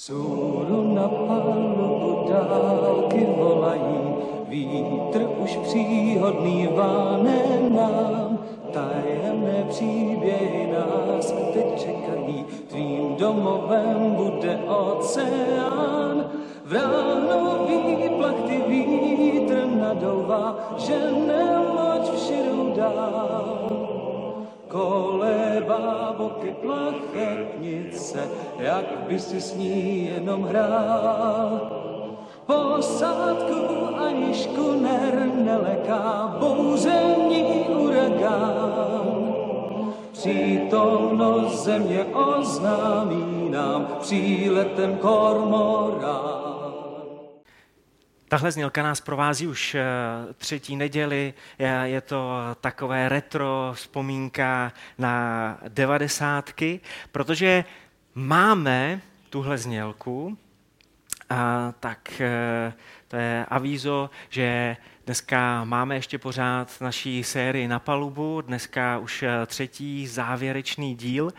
Vzhůru na palubu dálky volají, vítr už příhodný váne nám, tajemné příběhy nás teď čekají, tvým domovem bude oceán. V ráno výplachty vítr nadouvá, že nemoč širu dál. Kolébá boky plachetnice, jak by si s ní jenom hrál. Posádku ani škuner neleká, bouření uragán. Přítomnost země oznámí nám příletem kormorán. Tahle znělka nás provází už eh, třetí neděli. Je to takové retro vzpomínka na devadesátky, protože máme tuhle znělku, a tak eh, to je avízo, že dneska máme ještě pořád naší sérii na palubu, dneska už eh, třetí závěrečný díl.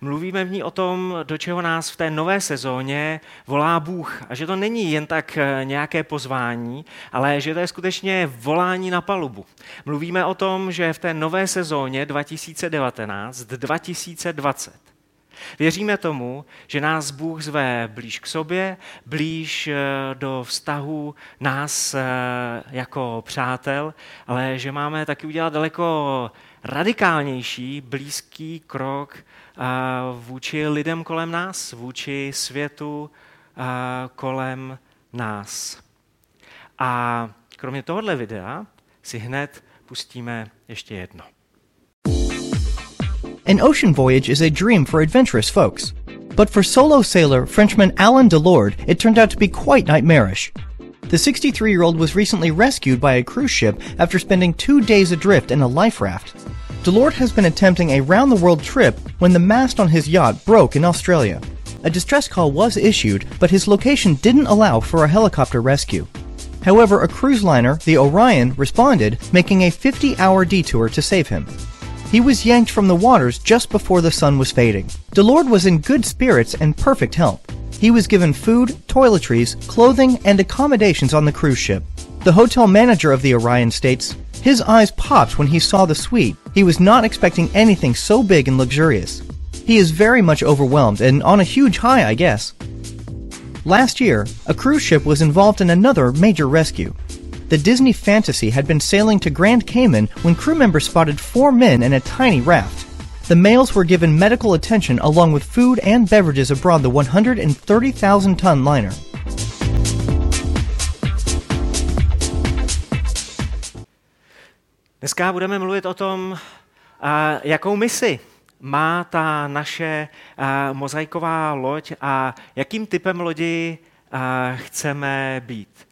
Mluvíme v ní o tom, do čeho nás v té nové sezóně volá Bůh. A že to není jen tak eh, nějaké pozvání, ale že to je skutečně volání na palubu. Mluvíme o tom, že v té nové sezóně 2019-2020 Věříme tomu, že nás Bůh zve blíž k sobě, blíž eh, do vztahu nás eh, jako přátel, ale že máme taky udělat daleko radikálnější, blízký krok vůči lidem kolem nás, vůči světu kolem nás. A kromě tohohle videa si hned pustíme ještě jedno. An ocean voyage is a dream for adventurous folks. But for solo sailor Frenchman Alain Delord, it turned out to be quite nightmarish. The 63 year old was recently rescued by a cruise ship after spending two days adrift in a life raft. Delord has been attempting a round the world trip when the mast on his yacht broke in Australia. A distress call was issued, but his location didn't allow for a helicopter rescue. However, a cruise liner, the Orion, responded, making a 50 hour detour to save him. He was yanked from the waters just before the sun was fading. Delord was in good spirits and perfect health. He was given food, toiletries, clothing, and accommodations on the cruise ship. The hotel manager of the Orion states, His eyes popped when he saw the suite. He was not expecting anything so big and luxurious. He is very much overwhelmed and on a huge high, I guess. Last year, a cruise ship was involved in another major rescue. The Disney Fantasy had been sailing to Grand Cayman when crew members spotted four men in a tiny raft. The males were given medical attention along with food and beverages aboard the 130,000 ton liner. Dneska budeme mluvit o tom, jakou misi má ta naše mozaiková loď a jakým typem lodi chceme být.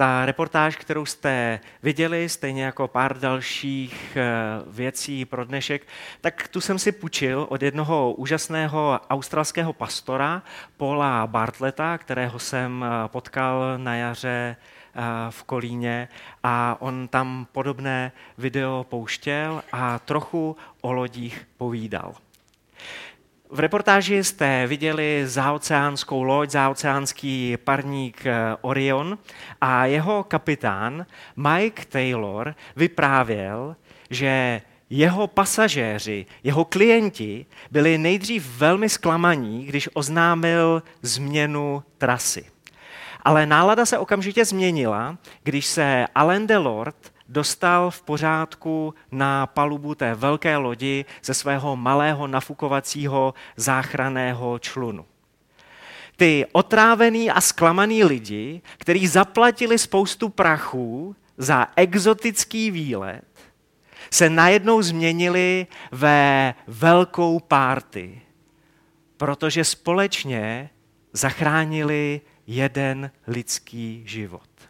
Ta reportáž, kterou jste viděli, stejně jako pár dalších e, věcí pro dnešek, tak tu jsem si půjčil od jednoho úžasného australského pastora, Paula Bartleta, kterého jsem e, potkal na jaře v Kolíně a on tam podobné video pouštěl a trochu o lodích povídal. V reportáži jste viděli zaoceánskou loď, zaoceánský parník eh, Orion a jeho kapitán Mike Taylor vyprávěl, že jeho pasažéři, jeho klienti byli nejdřív velmi zklamaní, když oznámil změnu trasy. Ale nálada se okamžitě změnila, když se Alain Delort dostal v pořádku na palubu té velké lodi ze svého malého nafukovacího záchraného člunu. Ty otrávený a zklamaný lidi, kteří zaplatili spoustu prachů za exotický výlet, se najednou změnili ve velkou párty, protože společně zachránili jeden lidský život.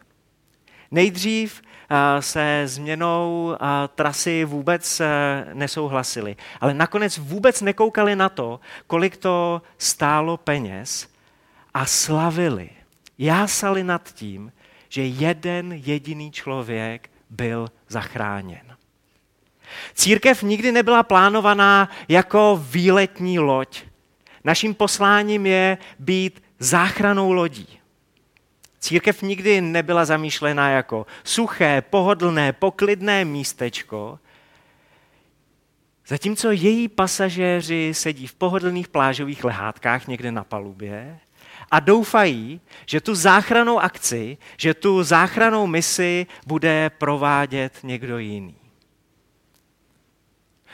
Nejdřív eh, se změnou eh, trasy vůbec eh, nesouhlasili, ale nakonec vůbec nekoukali na to, kolik to stálo peněz a slavili, jásali nad tím, že jeden jediný člověk byl zachráněn. Církev nikdy nebyla plánovaná jako výletní loď. Naším posláním je být záchranou lodí. Církev nikdy nebyla zamýšlená jako suché, pohodlné, poklidné místečko, zatímco její pasažéři sedí v pohodlných plážových lehátkách někde na palubě a doufají, že tu záchranou akci, že tu záchranou misi bude provádět někdo jiný.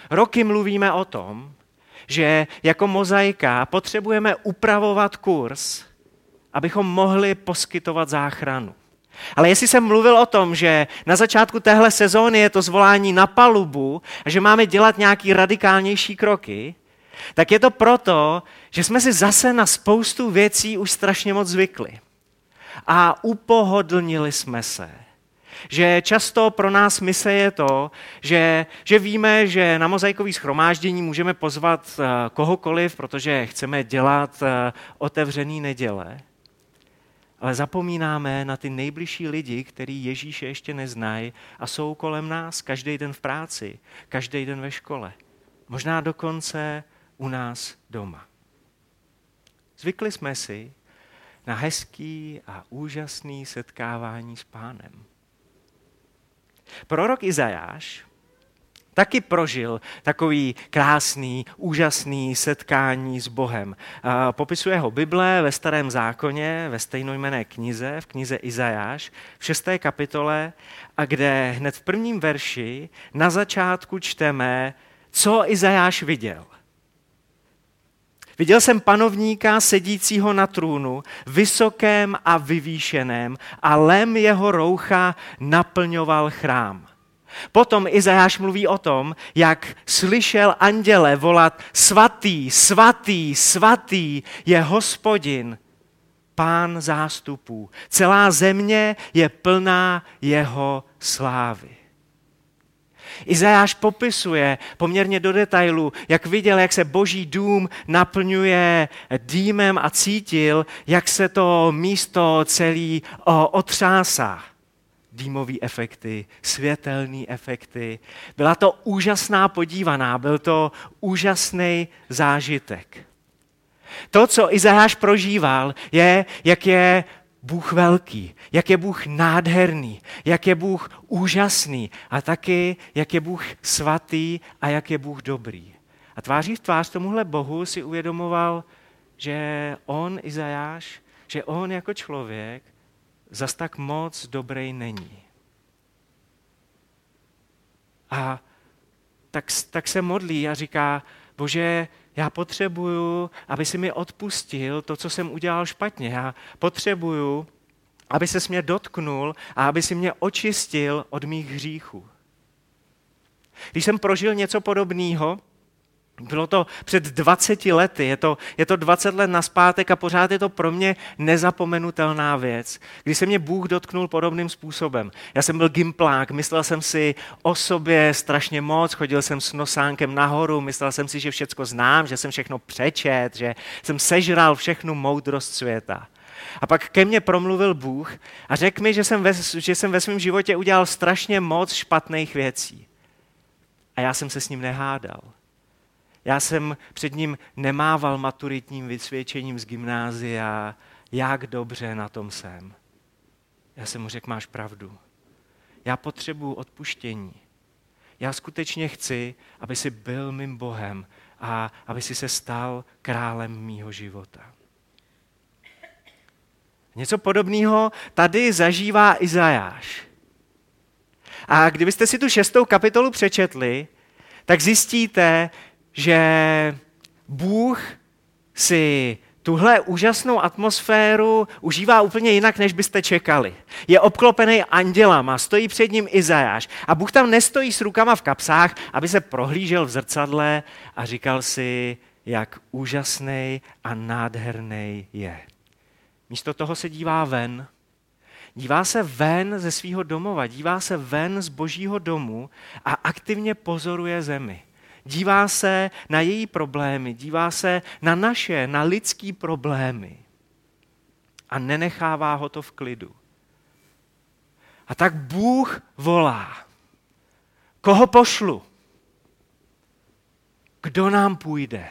Roky mluvíme o tom, že jako mozaika potřebujeme upravovat kurz, abychom mohli poskytovat záchranu. Ale jestli jsem mluvil o tom, že na začátku téhle sezóny je to zvolání na palubu a že máme dělat nějaký radikálnější kroky, tak je to proto, že jsme si zase na spoustu věcí už strašně moc zvykli. A upohodlnili jsme se. Že často pro nás mise je to, že, že víme, že na mozaikový schromáždění můžeme pozvat eh, kohokoliv, protože chceme dělat eh, otevřený neděle. Ale zapomínáme na ty nejbližší lidi, který Ježíše ještě neznají a jsou kolem nás každý den v práci, každý den ve škole. Možná dokonce u nás doma. Zvykli jsme si na hezký a úžasný setkávání s pánem. Prorok Izajáš taky prožil takový krásný, úžasný setkání s Bohem. Popisuje ho Bible ve starém zákoně, ve stejnojmené knize, v knize Izajáš, v šesté kapitole, a kde hned v prvním verši na začátku čteme, co Izajáš viděl. Viděl jsem panovníka sedícího na trůnu, vysokém a vyvýšeném, a lem jeho roucha naplňoval chrám. Potom Izajáš mluví o tom, jak slyšel anděle volat svatý, svatý, svatý je hospodin, pán zástupů. Celá země je plná jeho slávy. Izajáš popisuje poměrně do detailu, jak viděl, jak se boží dům naplňuje dýmem a cítil, jak se to místo celý otřásá dýmové efekty, světelné efekty. Byla to úžasná podívaná, byl to úžasný zážitek. To, co Izajáš prožíval, je, jak je Bůh velký, jak je Bůh nádherný, jak je Bůh úžasný a taky, jak je Bůh svatý a jak je Bůh dobrý. A tváří v tvář tomuhle Bohu si uvědomoval, že on, Izajáš, že on jako člověk zas tak moc dobrý není. A tak, tak se modlí a říká, bože, já potřebuju, aby si mi odpustil to, co jsem udělal špatně. Já potřebuju, aby se mě dotknul a aby si mě očistil od mých hříchů. Když jsem prožil něco podobného, bylo to před 20 lety, je to, je to 20 let naspátek a pořád je to pro mě nezapomenutelná věc, kdy se mě Bůh dotknul podobným způsobem. Já jsem byl gimplák, myslel jsem si o sobě strašně moc, chodil jsem s nosánkem nahoru, myslel jsem si, že všecko znám, že jsem všechno přečet, že jsem sežral všechnu moudrost světa. A pak ke mně promluvil Bůh a řekl mi, že jsem ve, že jsem ve svém životě udělal strašně moc špatných věcí. A já jsem se s ním nehádal. Já jsem před ním nemával maturitním vysvědčením z gymnázia, jak dobře na tom jsem. Já jsem mu řekl, máš pravdu. Já potřebuji odpuštění. Já skutečně chci, aby si byl mým Bohem a aby si se stal králem mýho života. Něco podobného tady zažívá Izajáš. A kdybyste si tu šestou kapitolu přečetli, tak zjistíte, že Bůh si tuhle úžasnou atmosféru užívá úplně jinak, než byste čekali. Je obklopený andělama, stojí před ním Izajáš a Bůh tam nestojí s rukama v kapsách, aby se prohlížel v zrcadle a říkal si, jak úžasný a nádherný je. Místo toho se dívá ven, dívá se ven ze svého domova, dívá se ven z božího domu a aktivně pozoruje zemi. Dívá se na její problémy, dívá se na naše, na lidský problémy a nenechává ho to v klidu. A tak Bůh volá. Koho pošlu? Kdo nám půjde?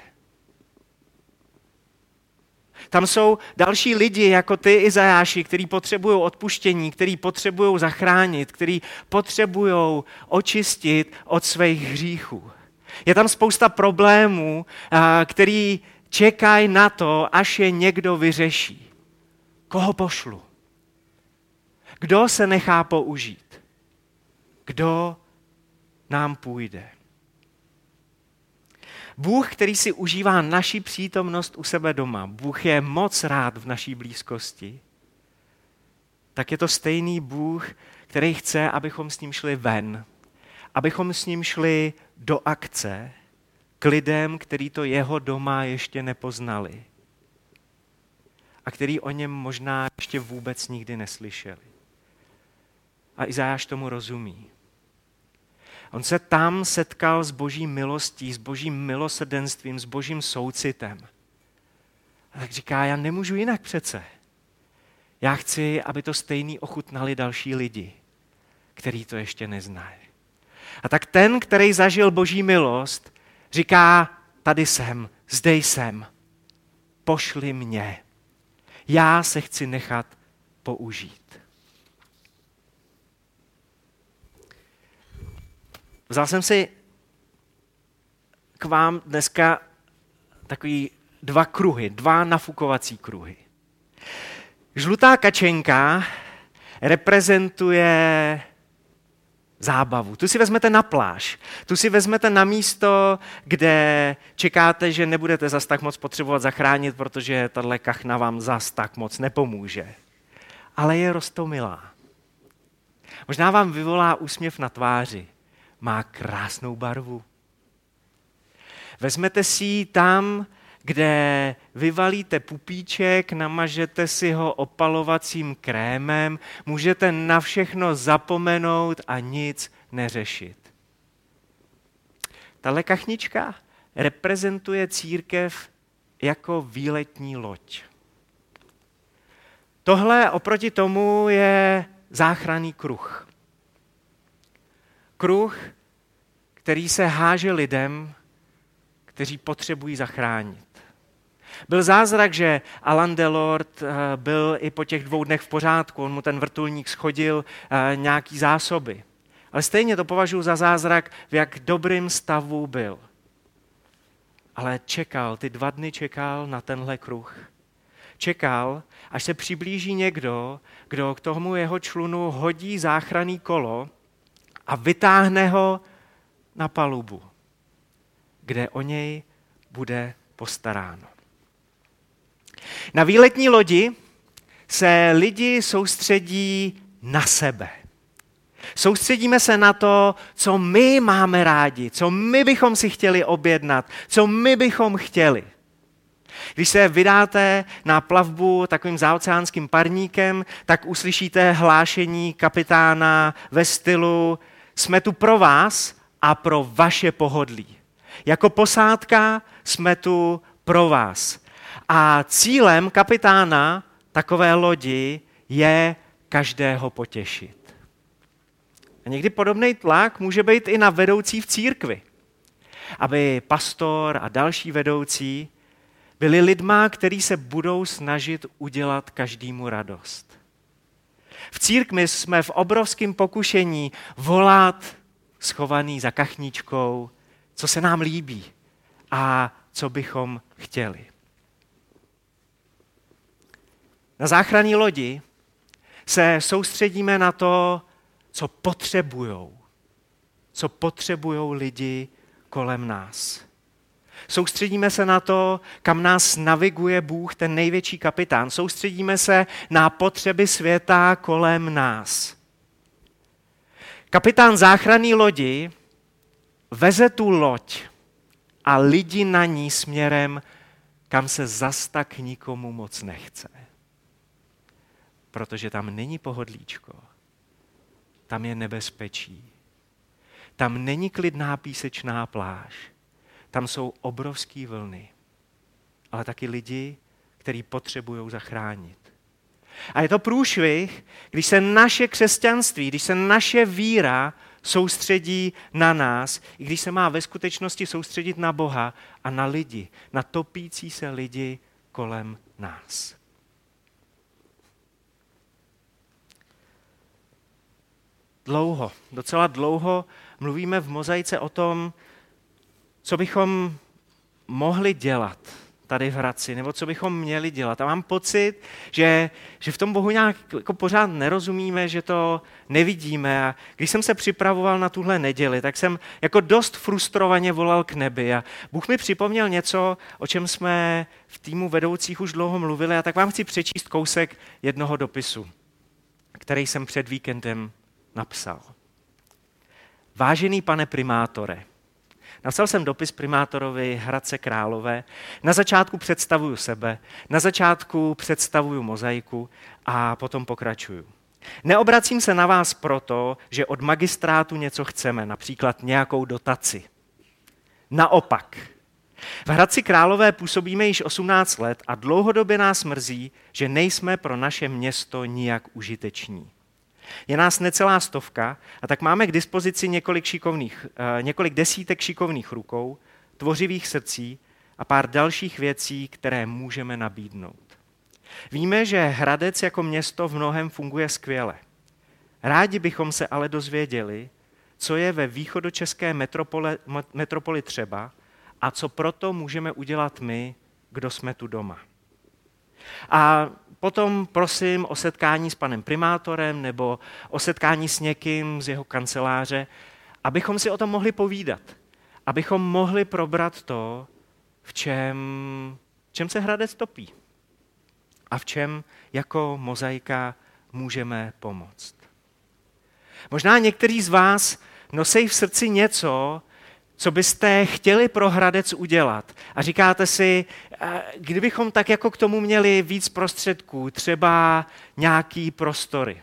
Tam jsou další lidi jako ty Izajáši, kteří potřebují odpuštění, kteří potřebují zachránit, kteří potřebují očistit od svých hříchů. Je tam spousta problémů, který čekají na to, až je někdo vyřeší. Koho pošlu? Kdo se nechá použít? Kdo nám půjde? Bůh, který si užívá naši přítomnost u sebe doma, Bůh je moc rád v naší blízkosti, tak je to stejný Bůh, který chce, abychom s ním šli ven, abychom s ním šli do akce k lidem, který to jeho doma ještě nepoznali a který o něm možná ještě vůbec nikdy neslyšeli. A Izájáš tomu rozumí. On se tam setkal s boží milostí, s božím milosrdenstvím, s božím soucitem. A tak říká, já nemůžu jinak přece. Já chci, aby to stejný ochutnali další lidi, který to ještě neznají. A tak ten, který zažil boží milost, říká, tady jsem, zde jsem, pošli mě. Já se chci nechat použít. Vzal jsem si k vám dneska takový dva kruhy, dva nafukovací kruhy. Žlutá kačenka reprezentuje zábavu. Tu si vezmete na pláž. Tu si vezmete na místo, kde čekáte, že nebudete zas tak moc potřebovat zachránit, protože tahle kachna vám zas tak moc nepomůže. Ale je rostomilá. Možná vám vyvolá úsměv na tváři má krásnou barvu. Vezmete si ji tam, kde vyvalíte pupíček, namažete si ho opalovacím krémem, můžete na všechno zapomenout a nic neřešit. Ta kachnička reprezentuje církev jako výletní loď. Tohle oproti tomu je záchranný kruh. Kruh, který se háže lidem, kteří potřebují zachránit. Byl zázrak, že Alan Delord eh, byl i po těch dvou dnech v pořádku, on mu ten vrtulník schodil eh, nějaký zásoby. Ale stejně to považuji za zázrak, v jak dobrým stavu byl. Ale čekal, ty dva dny čekal na tenhle kruh. Čekal, až se přiblíží někdo, kdo k tomu jeho člunu hodí záchranný kolo a vytáhne ho na palubu, kde o něj bude postaráno. Na výletní lodi se lidi soustředí na sebe. Soustředíme se na to, co my máme rádi, co my bychom si chtěli objednat, co my bychom chtěli. Když se vydáte na plavbu takovým zaoceánským parníkem, tak uslyšíte hlášení kapitána ve stylu jsme tu pro vás a pro vaše pohodlí. Jako posádka jsme tu pro vás. A cílem kapitána takové lodi je každého potěšit. A někdy podobný tlak může být i na vedoucí v církvi. Aby pastor a další vedoucí byli lidma, kteří se budou snažit udělat každému radost. V církvi jsme v obrovském pokušení volat schovaný za kachničkou, co se nám líbí a co bychom chtěli. Na záchranní lodi se soustředíme na to, co potřebují. Co potřebují lidi kolem nás. Soustředíme se na to, kam nás naviguje Bůh, ten největší kapitán. Soustředíme se na potřeby světa kolem nás. Kapitán záchranné lodi veze tu loď a lidi na ní směrem, kam se zas tak nikomu moc nechce. Protože tam není pohodlíčko, tam je nebezpečí. Tam není klidná písečná pláž tam jsou obrovské vlny, ale taky lidi, který potřebují zachránit. A je to průšvih, když se naše křesťanství, když se naše víra soustředí na nás, i když se má ve skutečnosti soustředit na Boha a na lidi, na topící se lidi kolem nás. Dlouho, docela dlouho mluvíme v mozaice o tom, co bychom mohli dělat tady v Hradci, nebo co bychom měli dělat. A mám pocit, že, že v tom Bohu nějak jako pořád nerozumíme, že to nevidíme. A když jsem se připravoval na tuhle neděli, tak jsem jako dost frustrovaně volal k nebi. A Bůh mi připomněl něco, o čem jsme v týmu vedoucích už dlouho mluvili. A tak vám chci přečíst kousek jednoho dopisu, který jsem před víkendem napsal. Vážený pane primátore, Napsal jsem dopis primátorovi Hradce Králové. Na začátku představuju sebe, na začátku představuju mozaiku a potom pokračuju. Neobracím se na vás proto, že od magistrátu něco chceme, například nějakou dotaci. Naopak, v Hradci Králové působíme již 18 let a dlouhodobě nás mrzí, že nejsme pro naše město nijak užiteční. Je nás necelá stovka a tak máme k dispozici několik, šikovných, eh, několik desítek šikovných rukou, tvořivých srdcí a pár dalších věcí, které můžeme nabídnout. Víme, že Hradec jako město v mnohem funguje skvěle. Rádi bychom se ale dozvěděli, co je ve východočeské metropole, metropoli třeba a co proto můžeme udělat my, kdo jsme tu doma. A potom prosím o setkání s panem primátorem nebo o setkání s někým z jeho kanceláře, abychom si o tom mohli povídat. Abychom mohli probrat to, v čem, v čem se Hradec topí a v čem jako mozaika můžeme pomoct. Možná někteří z vás nosí v srdci něco, co byste chtěli pro Hradec udělat. A říkáte si, kdybychom tak jako k tomu měli víc prostředků, třeba nějaký prostory.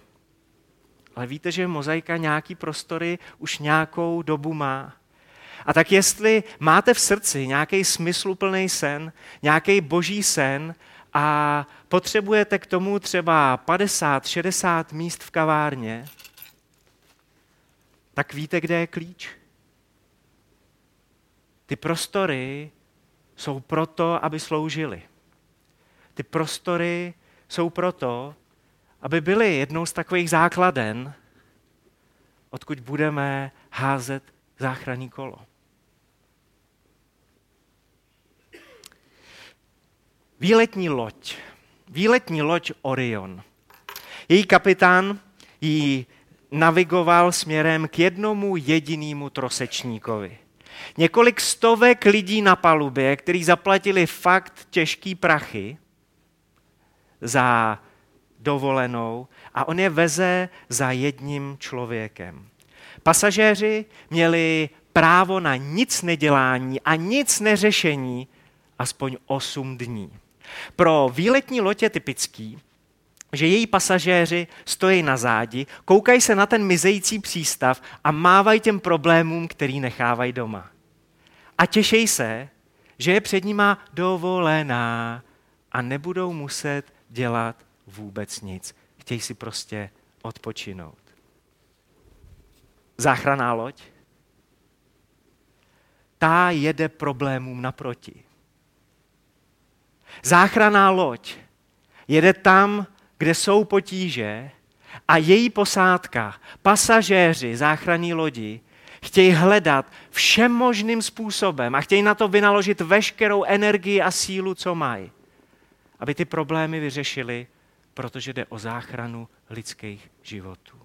Ale víte, že mozaika nějaký prostory už nějakou dobu má. A tak jestli máte v srdci nějaký smysluplný sen, nějaký boží sen a potřebujete k tomu třeba 50-60 míst v kavárně, tak víte, kde je klíč. Ty prostory jsou proto, aby sloužili. Ty prostory jsou proto, aby byly jednou z takových základen, odkud budeme házet záchranný kolo. Výletní loď. Výletní loď Orion. Její kapitán ji navigoval směrem k jednomu jedinému trosečníkovi. Několik stovek lidí na palubě, kteří zaplatili fakt těžký prachy za dovolenou a on je veze za jedním člověkem. Pasažéři měli právo na nic nedělání a nic neřešení aspoň 8 dní. Pro výletní je typický, že její pasažéři stojí na zádi, koukají se na ten mizející přístav a mávají těm problémům, který nechávají doma. A těšej se, že je před nima dovolená a nebudou muset dělat vůbec nic. Chtějí si prostě odpočinout. Záchraná loď? Ta jede problémům naproti. Záchraná loď jede tam, kde jsou potíže a její posádka, pasažéři záchranní lodi, chtějí hledat všem možným způsobem a chtějí na to vynaložit veškerou energii a sílu, co mají, aby ty problémy vyřešili, protože jde o záchranu lidských životů.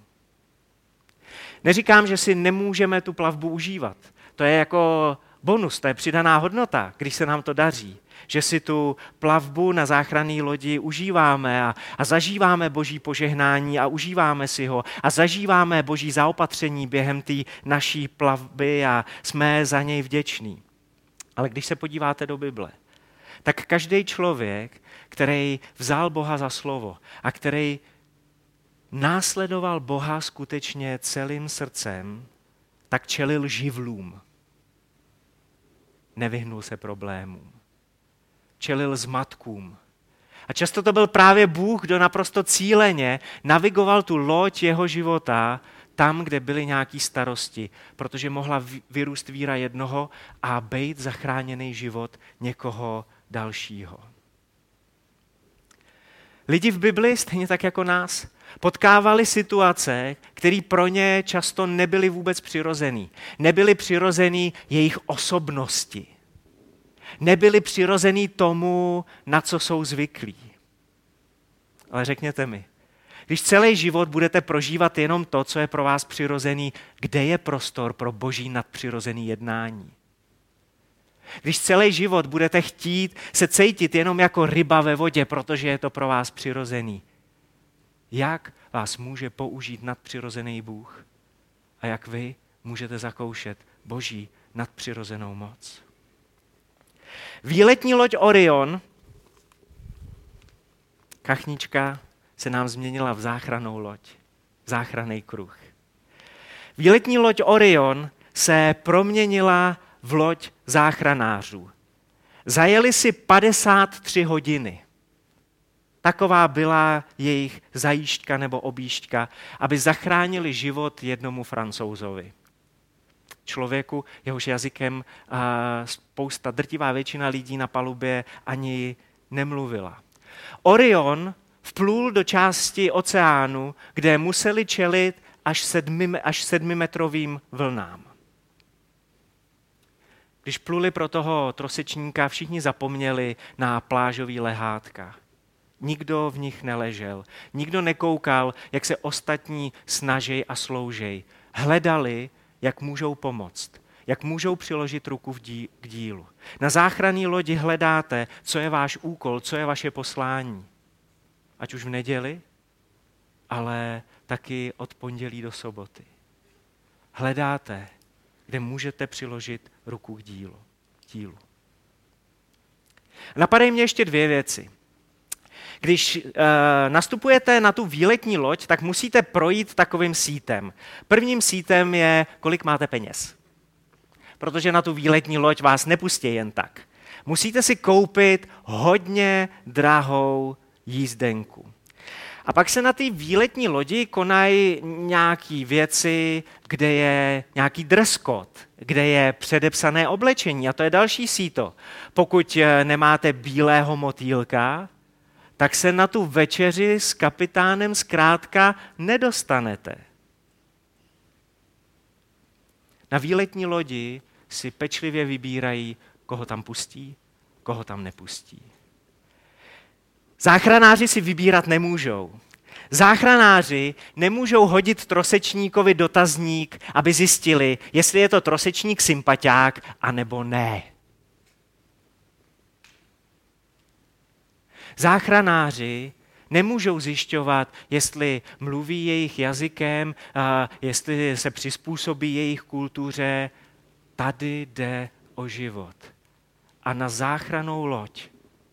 Neříkám, že si nemůžeme tu plavbu užívat. To je jako bonus, to je přidaná hodnota, když se nám to daří že si tu plavbu na záchranné lodi užíváme a, a zažíváme boží požehnání a užíváme si ho a zažíváme boží zaopatření během té naší plavby a jsme za něj vděční. Ale když se podíváte do Bible, tak každý člověk, který vzal Boha za slovo a který následoval Boha skutečně celým srdcem, tak čelil živlům. Nevyhnul se problémům čelil zmatkům. A často to byl právě Bůh, kdo naprosto cíleně navigoval tu loď jeho života tam, kde byly nějaké starosti, protože mohla vyrůst víra jednoho a být zachráněný život někoho dalšího. Lidi v Bibli, stejně tak jako nás, potkávali situace, které pro ně často nebyly vůbec přirozený. Nebyly přirozený jejich osobnosti. Nebyly přirozený tomu, na co jsou zvyklí. Ale řekněte mi, když celý život budete prožívat jenom to, co je pro vás přirozený, kde je prostor pro boží nadpřirozený jednání? Když celý život budete chtít se cítit jenom jako ryba ve vodě, protože je to pro vás přirozený, jak vás může použít nadpřirozený Bůh a jak vy můžete zakoušet boží nadpřirozenou moc. Výletní loď Orion, kachnička, se nám změnila v záchranou loď, v záchranný kruh. Výletní loď Orion se proměnila v loď záchranářů. Zajeli si 53 hodiny. Taková byla jejich zajížďka nebo objížďka, aby zachránili život jednomu francouzovi. Člověku, jehož jazykem spousta, drtivá většina lidí na palubě ani nemluvila. Orion vplul do části oceánu, kde museli čelit až, sedmi, až sedmimetrovým vlnám. Když pluli pro toho trosečníka, všichni zapomněli na plážový lehátka. Nikdo v nich neležel. Nikdo nekoukal, jak se ostatní snaží a sloužej. Hledali, jak můžou pomoct, jak můžou přiložit ruku k dílu. Na záchranné lodi hledáte, co je váš úkol, co je vaše poslání. Ať už v neděli, ale taky od pondělí do soboty. Hledáte, kde můžete přiložit ruku k dílu. dílu. Napadají mě ještě dvě věci. Když uh, nastupujete na tu výletní loď, tak musíte projít takovým sítem. Prvním sítem je, kolik máte peněz. Protože na tu výletní loď vás nepustí jen tak. Musíte si koupit hodně drahou jízdenku. A pak se na té výletní lodi konají nějaké věci, kde je nějaký dress code, kde je předepsané oblečení a to je další síto. Pokud eh, nemáte bílého motýlka, tak se na tu večeři s kapitánem zkrátka nedostanete. Na výletní lodi si pečlivě vybírají, koho tam pustí, koho tam nepustí. Záchranáři si vybírat nemůžou. Záchranáři nemůžou hodit trosečníkovi dotazník, aby zjistili, jestli je to trosečník sympatiák, anebo ne. Záchranáři nemůžou zjišťovat, jestli mluví jejich jazykem, jestli se přizpůsobí jejich kultuře. Tady jde o život. A na záchranou loď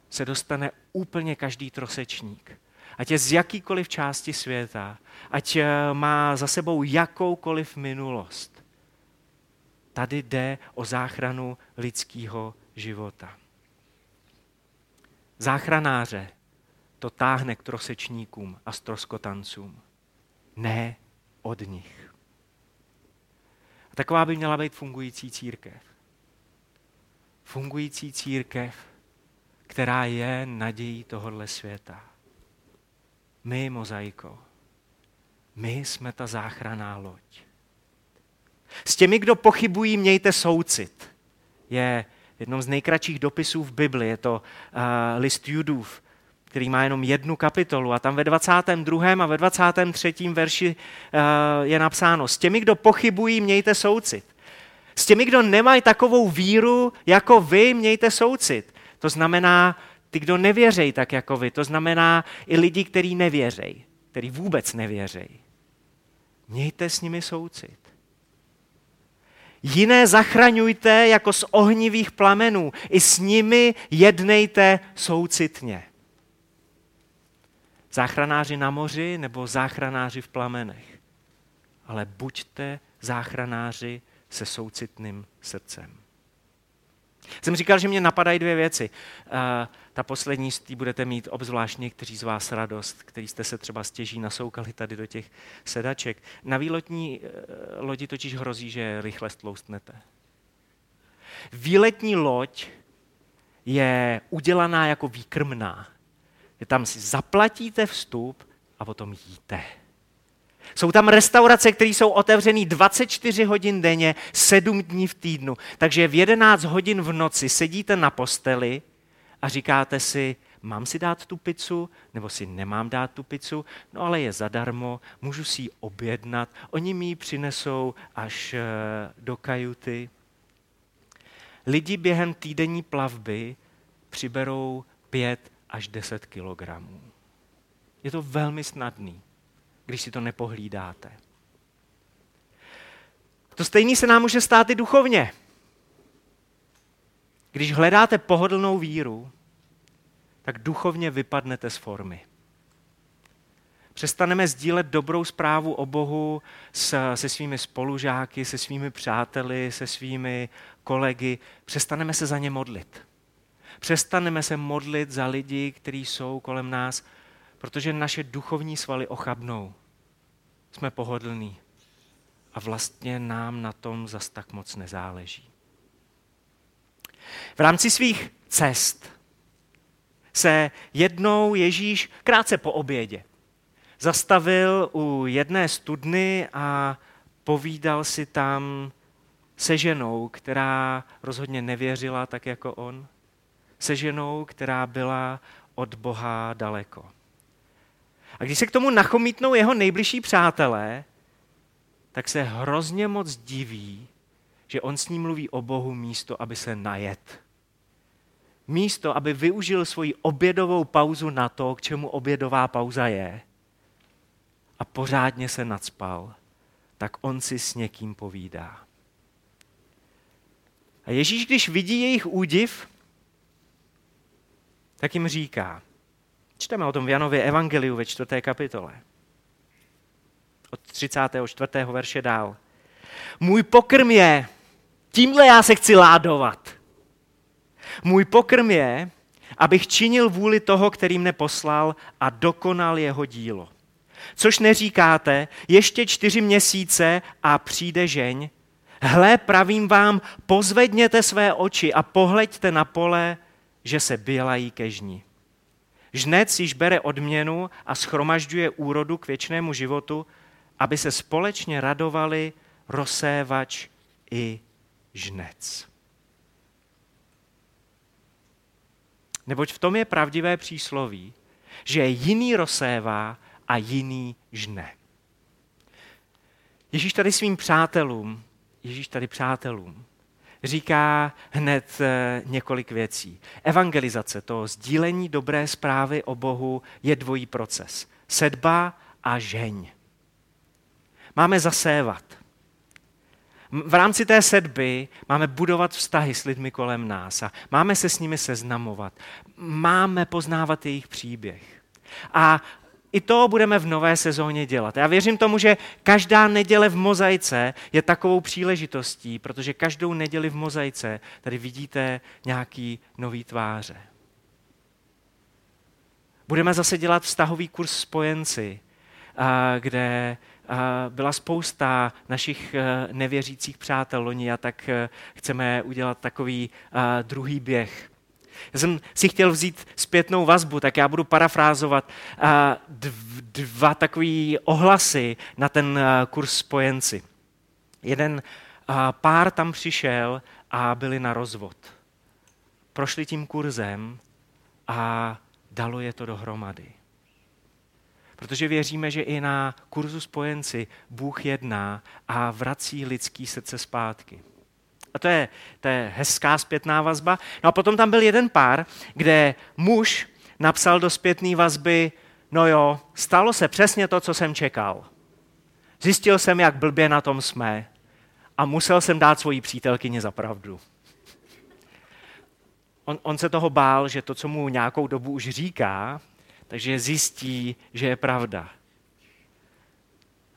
se dostane úplně každý trosečník. Ať je z jakýkoliv části světa, ať eh, má za sebou jakoukoliv minulost. Tady jde o záchranu lidského života. Záchranáře to táhne k trosečníkům a stroskotancům. Ne od nich. A taková by měla být fungující církev. Fungující církev, která je nadějí tohohle světa. My, mozaiko, my jsme ta záchraná loď. S těmi, kdo pochybují, mějte soucit. Je jednou z nejkratších dopisů v Bibli, je to uh, list Judův, který má jenom jednu kapitolu a tam ve 22. a ve 23. verši uh, je napsáno, s těmi, kdo pochybují, mějte soucit. S těmi, kdo nemají takovou víru jako vy, mějte soucit. To znamená, ty, kdo nevěřejí tak jako vy, to znamená i lidi, kteří nevěřejí, kteří vůbec nevěřejí. Mějte s nimi soucit. Jiné zachraňujte jako z ohnivých plamenů. I s nimi jednejte soucitně. Záchranáři na moři nebo záchranáři v plamenech. Ale buďte záchranáři se soucitným srdcem. Jsem říkal, že mě napadají dvě věci. Uh, ta poslední z budete mít obzvlášť někteří z vás radost, který jste se třeba stěží nasoukali tady do těch sedaček. Na výletní uh, lodi totiž hrozí, že rychle stloustnete. Výletní loď je udělaná jako výkrmná. že tam si zaplatíte vstup a potom jíte. Jsou tam restaurace, které jsou otevřené 24 hodin denně, 7 dní v týdnu. Takže v 11 hodin v noci sedíte na posteli a říkáte si, mám si dát tu pizzu, nebo si nemám dát tu pizzu, no ale je zadarmo, můžu si ji objednat, oni mi ji přinesou až eh, do kajuty. Lidi během týdenní plavby přiberou 5 až 10 kilogramů. Je to velmi snadný, když si to nepohlídáte. To stejné se nám může stát i duchovně. Když hledáte pohodlnou víru, tak duchovně vypadnete z formy. Přestaneme sdílet dobrou zprávu o Bohu s, se svými spolužáky, se svými přáteli, se svými kolegy. Přestaneme se za ně modlit. Přestaneme se modlit za lidi, kteří jsou kolem nás, protože naše duchovní svaly ochabnou. Jsme pohodlní. A vlastně nám na tom zas tak moc nezáleží. V rámci svých cest se jednou Ježíš krátce po obědě zastavil u jedné studny a povídal si tam se ženou, která rozhodně nevěřila tak jako on, se ženou, která byla od Boha daleko. A když se k tomu nachomítnou jeho nejbližší přátelé, tak se hrozně moc diví, že on s ním mluví o Bohu místo, aby se najet. Místo, aby využil svoji obědovou pauzu na to, k čemu obědová pauza je, a pořádně se nadspal, tak on si s někým povídá. A Ježíš, když vidí jejich údiv, tak jim říká, čteme o tom v Janově Evangeliu ve čtvrté kapitole, od 34. verše dál. Můj pokrm je, tímhle já se chci ládovat. Můj pokrm je, abych činil vůli toho, který mne poslal a dokonal jeho dílo. Což neříkáte, ještě čtyři měsíce a přijde žeň? Hle, pravím vám, pozvedněte své oči a pohleďte na pole, že se bělají ke žni. Žnec již bere odměnu a schromažďuje úrodu k věčnému životu, aby se společně radovali rozsévač i žnec. Neboť v tom je pravdivé přísloví, že jiný rozsévá a jiný žne. Ježíš tady svým přátelům, Ježíš tady přátelům, říká hned eh, několik věcí. Evangelizace, to sdílení dobré zprávy o Bohu, je dvojí proces. Sedba a žeň. Máme zasévat. V rámci té sedby máme budovat vztahy s lidmi kolem nás a máme se s nimi seznamovat. Máme poznávat jejich příběh. A i to budeme v nové sezóně dělat. Já věřím tomu, že každá neděle v mozaice je takovou příležitostí, protože každou neděli v mozaice tady vidíte nějaký nový tváře. Budeme zase dělat vztahový kurz spojenci, kde byla spousta našich e, nevěřících přátel loni a tak e, chceme udělat takový druhý běh. Já jsem si chtěl vzít zpětnou vazbu, tak já budu parafrázovat dva takové ohlasy na ten kurz spojenci. Jeden pár tam přišel a byli na rozvod. Prošli tím kurzem a dalo je to dohromady. Protože věříme, že i na kurzu spojenci Bůh jedná a vrací lidský srdce zpátky. A to je, to je hezká zpětná vazba. No a potom tam byl jeden pár, kde muž napsal do zpětné vazby, no jo, stalo se přesně to, co jsem čekal. Zjistil jsem, jak blbě na tom jsme a musel jsem dát svoji přítelkyni za pravdu. On, on se toho bál, že to, co mu nějakou dobu už říká, takže zjistí, že je pravda.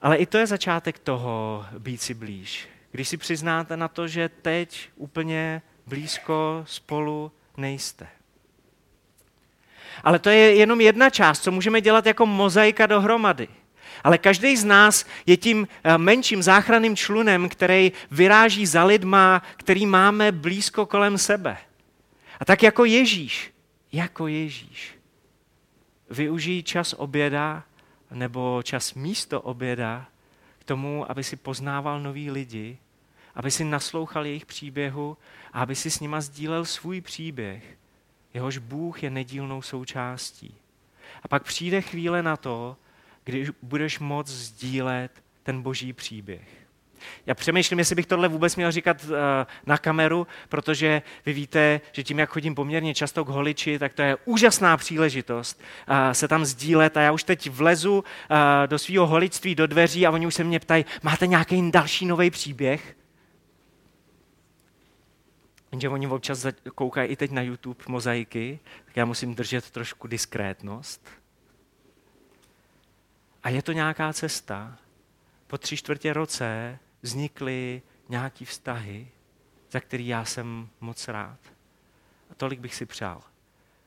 Ale i to je začátek toho být si blíž. Když si přiznáte na to, že teď úplně blízko spolu nejste. Ale to je jenom jedna část, co můžeme dělat jako mozaika dohromady. Ale každý z nás je tím eh, menším záchranným člunem, který vyráží za lidma, který máme blízko kolem sebe. A tak jako Ježíš, jako Ježíš, využij čas oběda nebo čas místo oběda k tomu, aby si poznával nový lidi, aby si naslouchal jejich příběhu a aby si s nima sdílel svůj příběh, jehož Bůh je nedílnou součástí. A pak přijde chvíle na to, když budeš moct sdílet ten boží příběh. Já přemýšlím, jestli bych tohle vůbec měl říkat uh, na kameru, protože vy víte, že tím, jak chodím poměrně často k holiči, tak to je úžasná příležitost uh, se tam sdílet. A já už teď vlezu uh, do svého holictví, do dveří a oni už se mě ptají, máte nějaký další nový příběh? Jenže oni občas koukají i teď na YouTube mozaiky, tak já musím držet trošku diskrétnost. A je to nějaká cesta. Po tři čtvrtě roce vznikly nějaký vztahy, za který já jsem moc rád. A tolik bych si přál,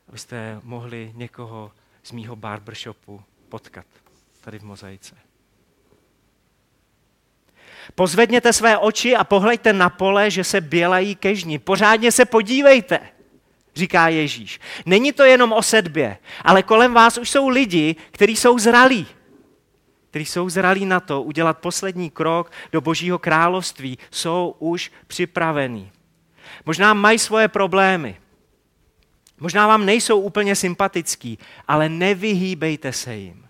abyste mohli někoho z mýho barbershopu potkat tady v mozaice. Pozvedněte své oči a pohleďte na pole, že se bělají kežni. Pořádně se podívejte, říká Ježíš. Není to jenom o sedbě, ale kolem vás už jsou lidi, kteří jsou zralí. Kteří jsou zralí na to udělat poslední krok do Božího království, jsou už připravení. Možná mají svoje problémy. Možná vám nejsou úplně sympatický, ale nevyhýbejte se jim.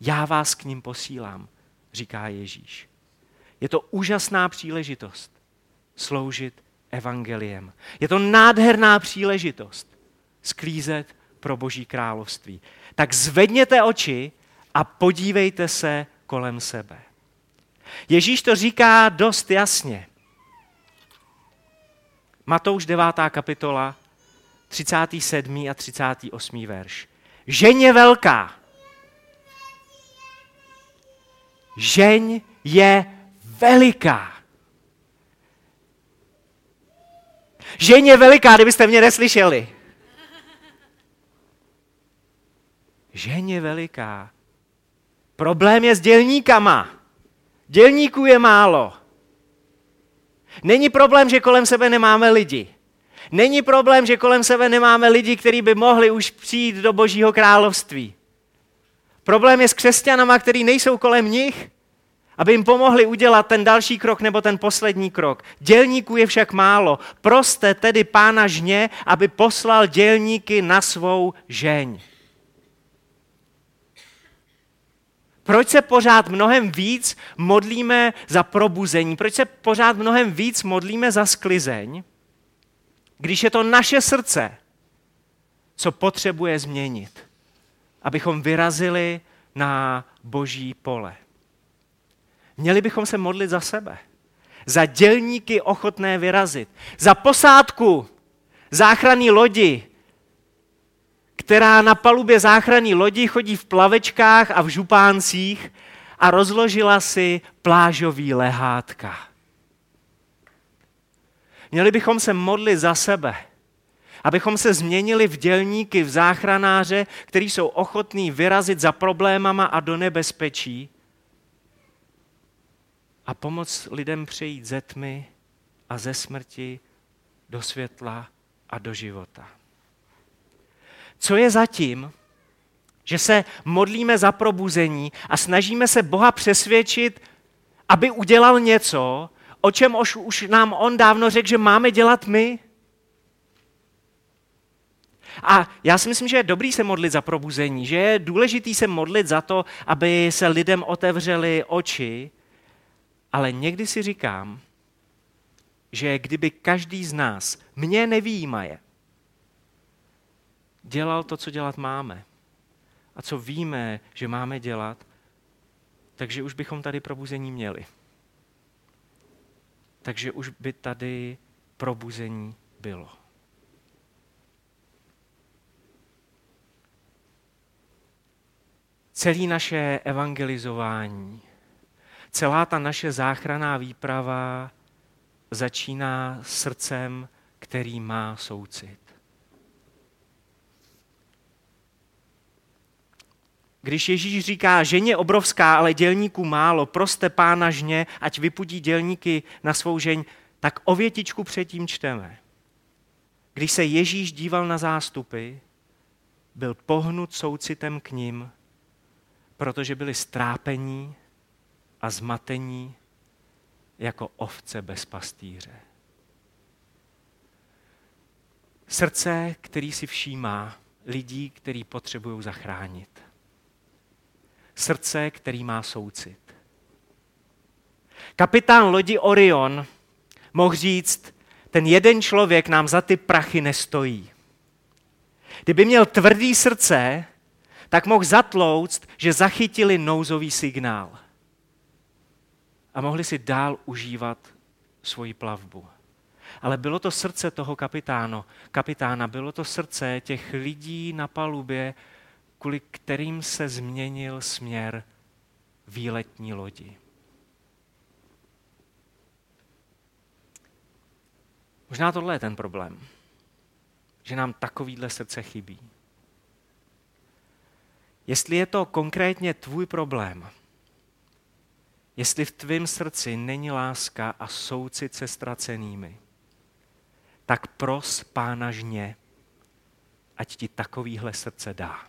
Já vás k ním posílám, říká Ježíš. Je to úžasná příležitost sloužit evangeliem. Je to nádherná příležitost sklízet pro Boží království. Tak zvedněte oči a podívejte se kolem sebe. Ježíš to říká dost jasně. Matouš 9. kapitola, 37. a 38. verš. Žeň je velká. Žeň je veliká. Žeň je veliká, kdybyste mě neslyšeli. Žeň je veliká. Problém je s dělníkama. Dělníků je málo. Není problém, že kolem sebe nemáme lidi. Není problém, že kolem sebe nemáme lidi, kteří by mohli už přijít do Božího království. Problém je s křesťanama, kteří nejsou kolem nich aby jim pomohli udělat ten další krok nebo ten poslední krok. Dělníků je však málo. Proste tedy pána žně, aby poslal dělníky na svou žeň. Proč se pořád mnohem víc modlíme za probuzení? Proč se pořád mnohem víc modlíme za sklizeň, když je to naše srdce, co potřebuje změnit, abychom vyrazili na boží pole? Měli bychom se modlit za sebe. Za dělníky ochotné vyrazit. Za posádku záchranní lodi, která na palubě záchranní lodi chodí v plavečkách a v župáncích a rozložila si plážový lehátka. Měli bychom se modlit za sebe, abychom se změnili v dělníky, v záchranáře, kteří jsou ochotní vyrazit za problémama a do nebezpečí, a pomoct lidem přejít ze tmy a ze smrti do světla a do života. Co je zatím, že se modlíme za probuzení a snažíme se Boha přesvědčit, aby udělal něco, o čem už, nám on dávno řekl, že máme dělat my? A já si myslím, že je dobrý se modlit za probuzení, že je důležitý se modlit za to, aby se lidem otevřely oči, ale někdy si říkám, že kdyby každý z nás, mě nevýjímaje, dělal to, co dělat máme a co víme, že máme dělat, takže už bychom tady probuzení měli. Takže už by tady probuzení bylo. Celý naše evangelizování celá ta naše záchraná výprava začíná srdcem, který má soucit. Když Ježíš říká, ženě obrovská, ale dělníků málo, proste pána žně, ať vypudí dělníky na svou žeň, tak o větičku předtím čteme. Když se Ježíš díval na zástupy, byl pohnut soucitem k ním, protože byli strápení a zmatení jako ovce bez pastýře. Srdce, který si všímá lidí, který potřebují zachránit. Srdce, který má soucit. Kapitán lodi Orion mohl říct, ten jeden člověk nám za ty prachy nestojí. Kdyby měl tvrdý srdce, tak mohl zatlouct, že zachytili nouzový signál. A mohli si dál užívat svoji plavbu. Ale bylo to srdce toho kapitáno, kapitána, bylo to srdce těch lidí na palubě, kvůli kterým se změnil směr výletní lodi. Možná tohle je ten problém, že nám takovýhle srdce chybí. Jestli je to konkrétně tvůj problém, jestli v tvém srdci není láska a soucit se ztracenými, tak pros Pána žně, ať ti takovýhle srdce dá.